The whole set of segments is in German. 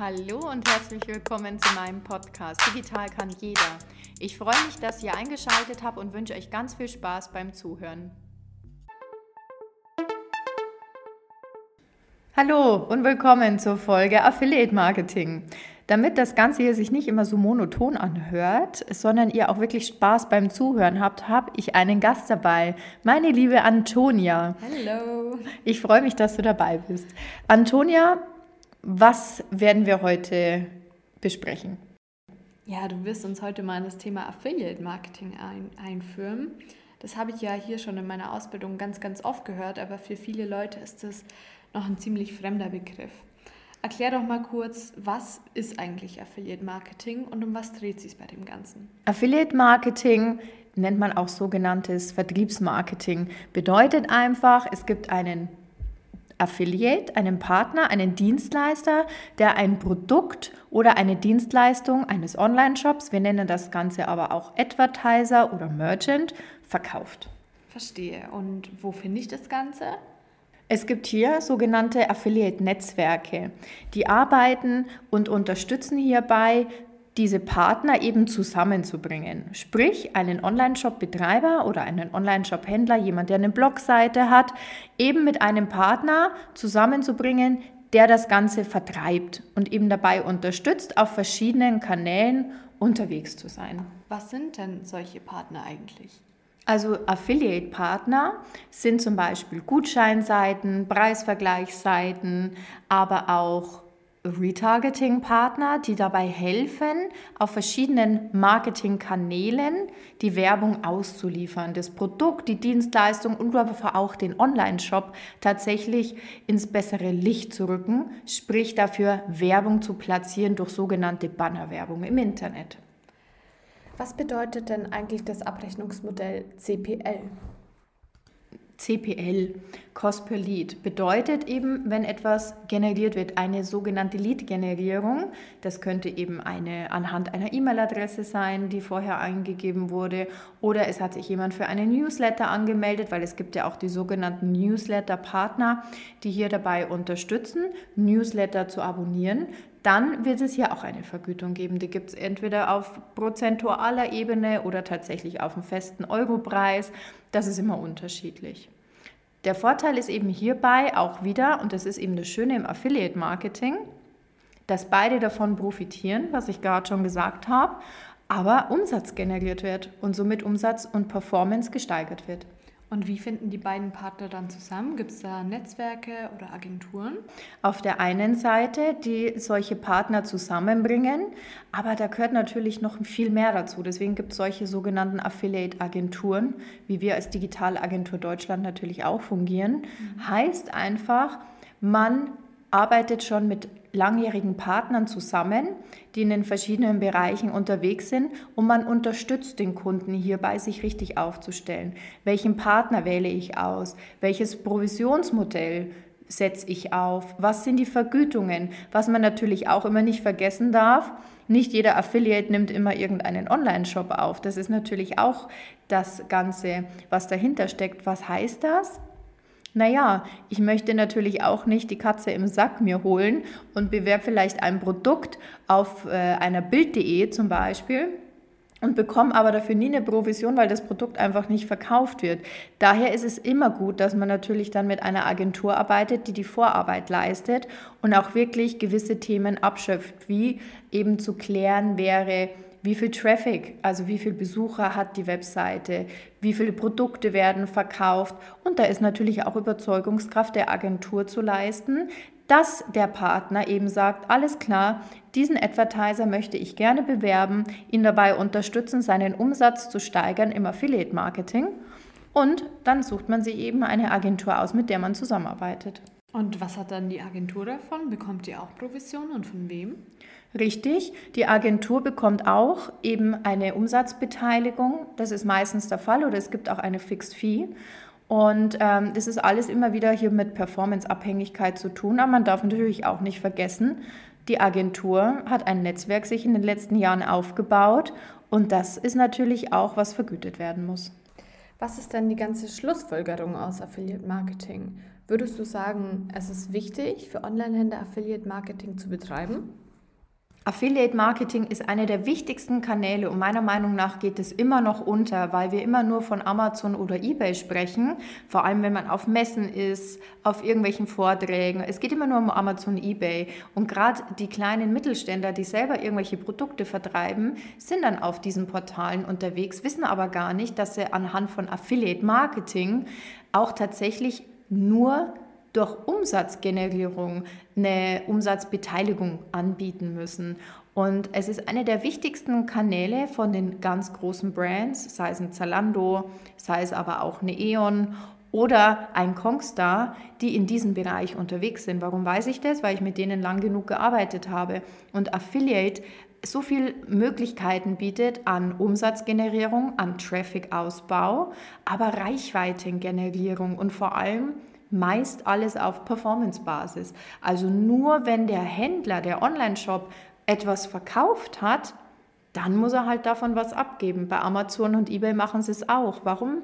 Hallo und herzlich willkommen zu meinem Podcast Digital kann jeder. Ich freue mich, dass ihr eingeschaltet habt und wünsche euch ganz viel Spaß beim Zuhören. Hallo und willkommen zur Folge Affiliate Marketing. Damit das Ganze hier sich nicht immer so monoton anhört, sondern ihr auch wirklich Spaß beim Zuhören habt, habe ich einen Gast dabei, meine liebe Antonia. Hallo. Ich freue mich, dass du dabei bist. Antonia was werden wir heute besprechen? Ja, du wirst uns heute mal in das Thema Affiliate Marketing ein, einführen. Das habe ich ja hier schon in meiner Ausbildung ganz, ganz oft gehört, aber für viele Leute ist das noch ein ziemlich fremder Begriff. Erklär doch mal kurz, was ist eigentlich Affiliate Marketing und um was dreht sich bei dem Ganzen? Affiliate Marketing nennt man auch sogenanntes Vertriebsmarketing. Bedeutet einfach, es gibt einen Affiliate, einen Partner, einen Dienstleister, der ein Produkt oder eine Dienstleistung eines Online-Shops, wir nennen das Ganze aber auch Advertiser oder Merchant, verkauft. Verstehe. Und wo finde ich das Ganze? Es gibt hier sogenannte Affiliate-Netzwerke, die arbeiten und unterstützen hierbei diese Partner eben zusammenzubringen. Sprich, einen Online-Shop-Betreiber oder einen Online-Shop-Händler, jemand, der eine Blogseite hat, eben mit einem Partner zusammenzubringen, der das Ganze vertreibt und eben dabei unterstützt, auf verschiedenen Kanälen unterwegs zu sein. Was sind denn solche Partner eigentlich? Also Affiliate-Partner sind zum Beispiel Gutscheinseiten, Preisvergleichsseiten, aber auch Retargeting-Partner, die dabei helfen, auf verschiedenen Marketingkanälen die Werbung auszuliefern, das Produkt, die Dienstleistung und aber auch den Online-Shop tatsächlich ins bessere Licht zu rücken, sprich dafür Werbung zu platzieren durch sogenannte Bannerwerbung im Internet. Was bedeutet denn eigentlich das Abrechnungsmodell CPL? CPL, Cost per Lead, bedeutet eben, wenn etwas generiert wird, eine sogenannte Lead-Generierung. Das könnte eben eine anhand einer E-Mail-Adresse sein, die vorher eingegeben wurde, oder es hat sich jemand für einen Newsletter angemeldet, weil es gibt ja auch die sogenannten Newsletter-Partner, die hier dabei unterstützen, Newsletter zu abonnieren dann wird es hier auch eine Vergütung geben. Die gibt es entweder auf prozentualer Ebene oder tatsächlich auf einem festen Europreis. Das ist immer unterschiedlich. Der Vorteil ist eben hierbei auch wieder, und das ist eben das Schöne im Affiliate Marketing, dass beide davon profitieren, was ich gerade schon gesagt habe, aber Umsatz generiert wird und somit Umsatz und Performance gesteigert wird. Und wie finden die beiden Partner dann zusammen? Gibt es da Netzwerke oder Agenturen? Auf der einen Seite, die solche Partner zusammenbringen, aber da gehört natürlich noch viel mehr dazu. Deswegen gibt es solche sogenannten Affiliate-Agenturen, wie wir als Digitalagentur Deutschland natürlich auch fungieren. Mhm. Heißt einfach, man arbeitet schon mit langjährigen Partnern zusammen, die in den verschiedenen Bereichen unterwegs sind und man unterstützt den Kunden hierbei, sich richtig aufzustellen. Welchen Partner wähle ich aus? Welches Provisionsmodell setze ich auf? Was sind die Vergütungen? Was man natürlich auch immer nicht vergessen darf, nicht jeder Affiliate nimmt immer irgendeinen Online-Shop auf. Das ist natürlich auch das Ganze, was dahinter steckt. Was heißt das? Naja, ich möchte natürlich auch nicht die Katze im Sack mir holen und bewerbe vielleicht ein Produkt auf äh, einer Bild.de zum Beispiel und bekomme aber dafür nie eine Provision, weil das Produkt einfach nicht verkauft wird. Daher ist es immer gut, dass man natürlich dann mit einer Agentur arbeitet, die die Vorarbeit leistet und auch wirklich gewisse Themen abschöpft, wie eben zu klären wäre, wie viel Traffic, also wie viele Besucher hat die Webseite, wie viele Produkte werden verkauft. Und da ist natürlich auch Überzeugungskraft der Agentur zu leisten, dass der Partner eben sagt, alles klar, diesen Advertiser möchte ich gerne bewerben, ihn dabei unterstützen, seinen Umsatz zu steigern im Affiliate-Marketing. Und dann sucht man sich eben eine Agentur aus, mit der man zusammenarbeitet. Und was hat dann die Agentur davon? Bekommt ihr auch Provision und von wem? Richtig, die Agentur bekommt auch eben eine Umsatzbeteiligung. Das ist meistens der Fall oder es gibt auch eine Fixed Fee. Und ähm, das ist alles immer wieder hier mit Performance-Abhängigkeit zu tun. Aber man darf natürlich auch nicht vergessen, die Agentur hat ein Netzwerk sich in den letzten Jahren aufgebaut und das ist natürlich auch, was vergütet werden muss. Was ist denn die ganze Schlussfolgerung aus Affiliate Marketing? Würdest du sagen, es ist wichtig, für Online-Händler Affiliate Marketing zu betreiben? Affiliate Marketing ist einer der wichtigsten Kanäle und meiner Meinung nach geht es immer noch unter, weil wir immer nur von Amazon oder eBay sprechen, vor allem wenn man auf Messen ist, auf irgendwelchen Vorträgen. Es geht immer nur um Amazon, eBay und gerade die kleinen Mittelständler, die selber irgendwelche Produkte vertreiben, sind dann auf diesen Portalen unterwegs, wissen aber gar nicht, dass sie anhand von Affiliate Marketing auch tatsächlich nur durch Umsatzgenerierung eine Umsatzbeteiligung anbieten müssen. Und es ist einer der wichtigsten Kanäle von den ganz großen Brands, sei es ein Zalando, sei es aber auch eine E.ON oder ein Kongstar, die in diesem Bereich unterwegs sind. Warum weiß ich das? Weil ich mit denen lang genug gearbeitet habe. Und Affiliate so viele Möglichkeiten bietet an Umsatzgenerierung, an Traffic-Ausbau, aber Reichweitengenerierung und vor allem meist alles auf Performance-Basis. Also nur wenn der Händler, der Online-Shop etwas verkauft hat, dann muss er halt davon was abgeben. Bei Amazon und eBay machen sie es auch. Warum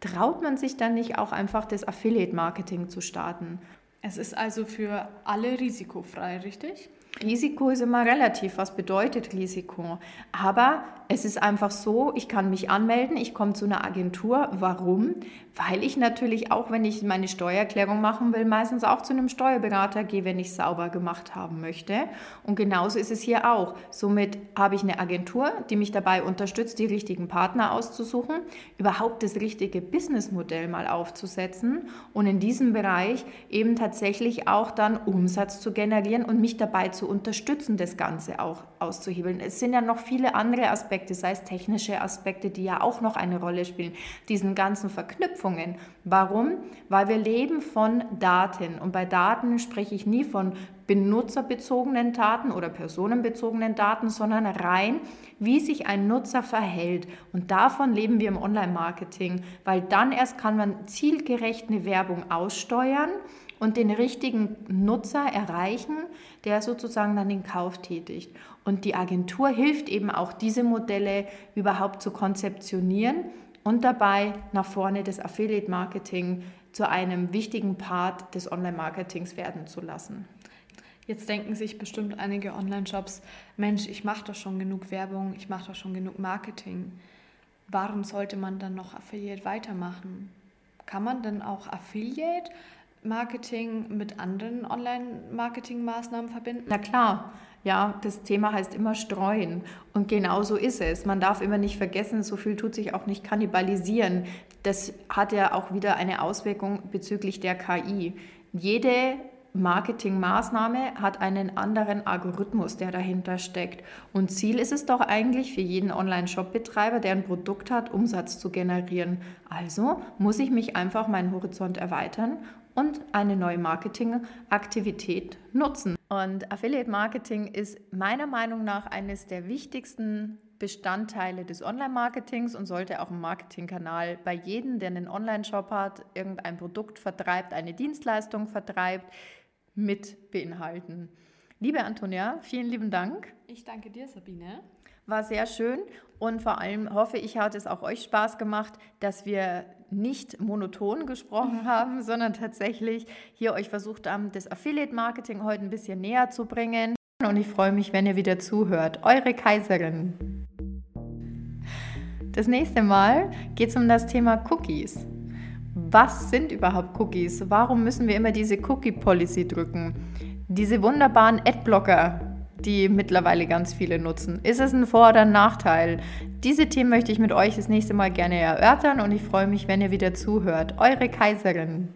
traut man sich dann nicht auch einfach das Affiliate-Marketing zu starten? Es ist also für alle risikofrei, richtig? Risiko ist immer relativ. Was bedeutet Risiko? Aber es ist einfach so, ich kann mich anmelden, ich komme zu einer Agentur. Warum? Weil ich natürlich auch, wenn ich meine Steuererklärung machen will, meistens auch zu einem Steuerberater gehe, wenn ich es sauber gemacht haben möchte. Und genauso ist es hier auch. Somit habe ich eine Agentur, die mich dabei unterstützt, die richtigen Partner auszusuchen, überhaupt das richtige Businessmodell mal aufzusetzen und in diesem Bereich eben tatsächlich auch dann Umsatz zu generieren und mich dabei zu unterstützen, das Ganze auch auszuhebeln. Es sind ja noch viele andere Aspekte, sei es technische Aspekte, die ja auch noch eine Rolle spielen, diesen ganzen Verknüpfungen. Warum? Weil wir leben von Daten und bei Daten spreche ich nie von benutzerbezogenen Daten oder personenbezogenen Daten, sondern rein, wie sich ein Nutzer verhält. Und davon leben wir im Online-Marketing, weil dann erst kann man zielgerecht eine Werbung aussteuern und den richtigen Nutzer erreichen, der sozusagen dann den Kauf tätigt. Und die Agentur hilft eben auch, diese Modelle überhaupt zu konzeptionieren und dabei nach vorne das Affiliate-Marketing zu einem wichtigen Part des Online-Marketings werden zu lassen. Jetzt denken sich bestimmt einige Online-Shops, Mensch, ich mache doch schon genug Werbung, ich mache doch schon genug Marketing. Warum sollte man dann noch Affiliate weitermachen? Kann man denn auch Affiliate Marketing mit anderen Online-Marketing-Maßnahmen verbinden? Na klar. Ja, das Thema heißt immer streuen. Und genau so ist es. Man darf immer nicht vergessen, so viel tut sich auch nicht kannibalisieren. Das hat ja auch wieder eine Auswirkung bezüglich der KI. Jede Marketingmaßnahme hat einen anderen Algorithmus, der dahinter steckt. Und Ziel ist es doch eigentlich für jeden Online-Shop-Betreiber, der ein Produkt hat, Umsatz zu generieren. Also muss ich mich einfach meinen Horizont erweitern und eine neue Marketingaktivität nutzen. Und Affiliate Marketing ist meiner Meinung nach eines der wichtigsten Bestandteile des Online-Marketings und sollte auch im Marketingkanal bei jedem, der einen Online-Shop hat, irgendein Produkt vertreibt, eine Dienstleistung vertreibt, mit beinhalten. Liebe Antonia, vielen lieben Dank. Ich danke dir, Sabine. War sehr schön und vor allem hoffe ich, hat es auch euch Spaß gemacht, dass wir nicht monoton gesprochen haben, sondern tatsächlich hier euch versucht haben, das Affiliate-Marketing heute ein bisschen näher zu bringen. Und ich freue mich, wenn ihr wieder zuhört. Eure Kaiserin. Das nächste Mal geht es um das Thema Cookies. Was sind überhaupt Cookies? Warum müssen wir immer diese Cookie-Policy drücken? Diese wunderbaren Adblocker, die mittlerweile ganz viele nutzen. Ist es ein Vor- oder ein Nachteil? Diese Themen möchte ich mit euch das nächste Mal gerne erörtern und ich freue mich, wenn ihr wieder zuhört. Eure Kaiserin.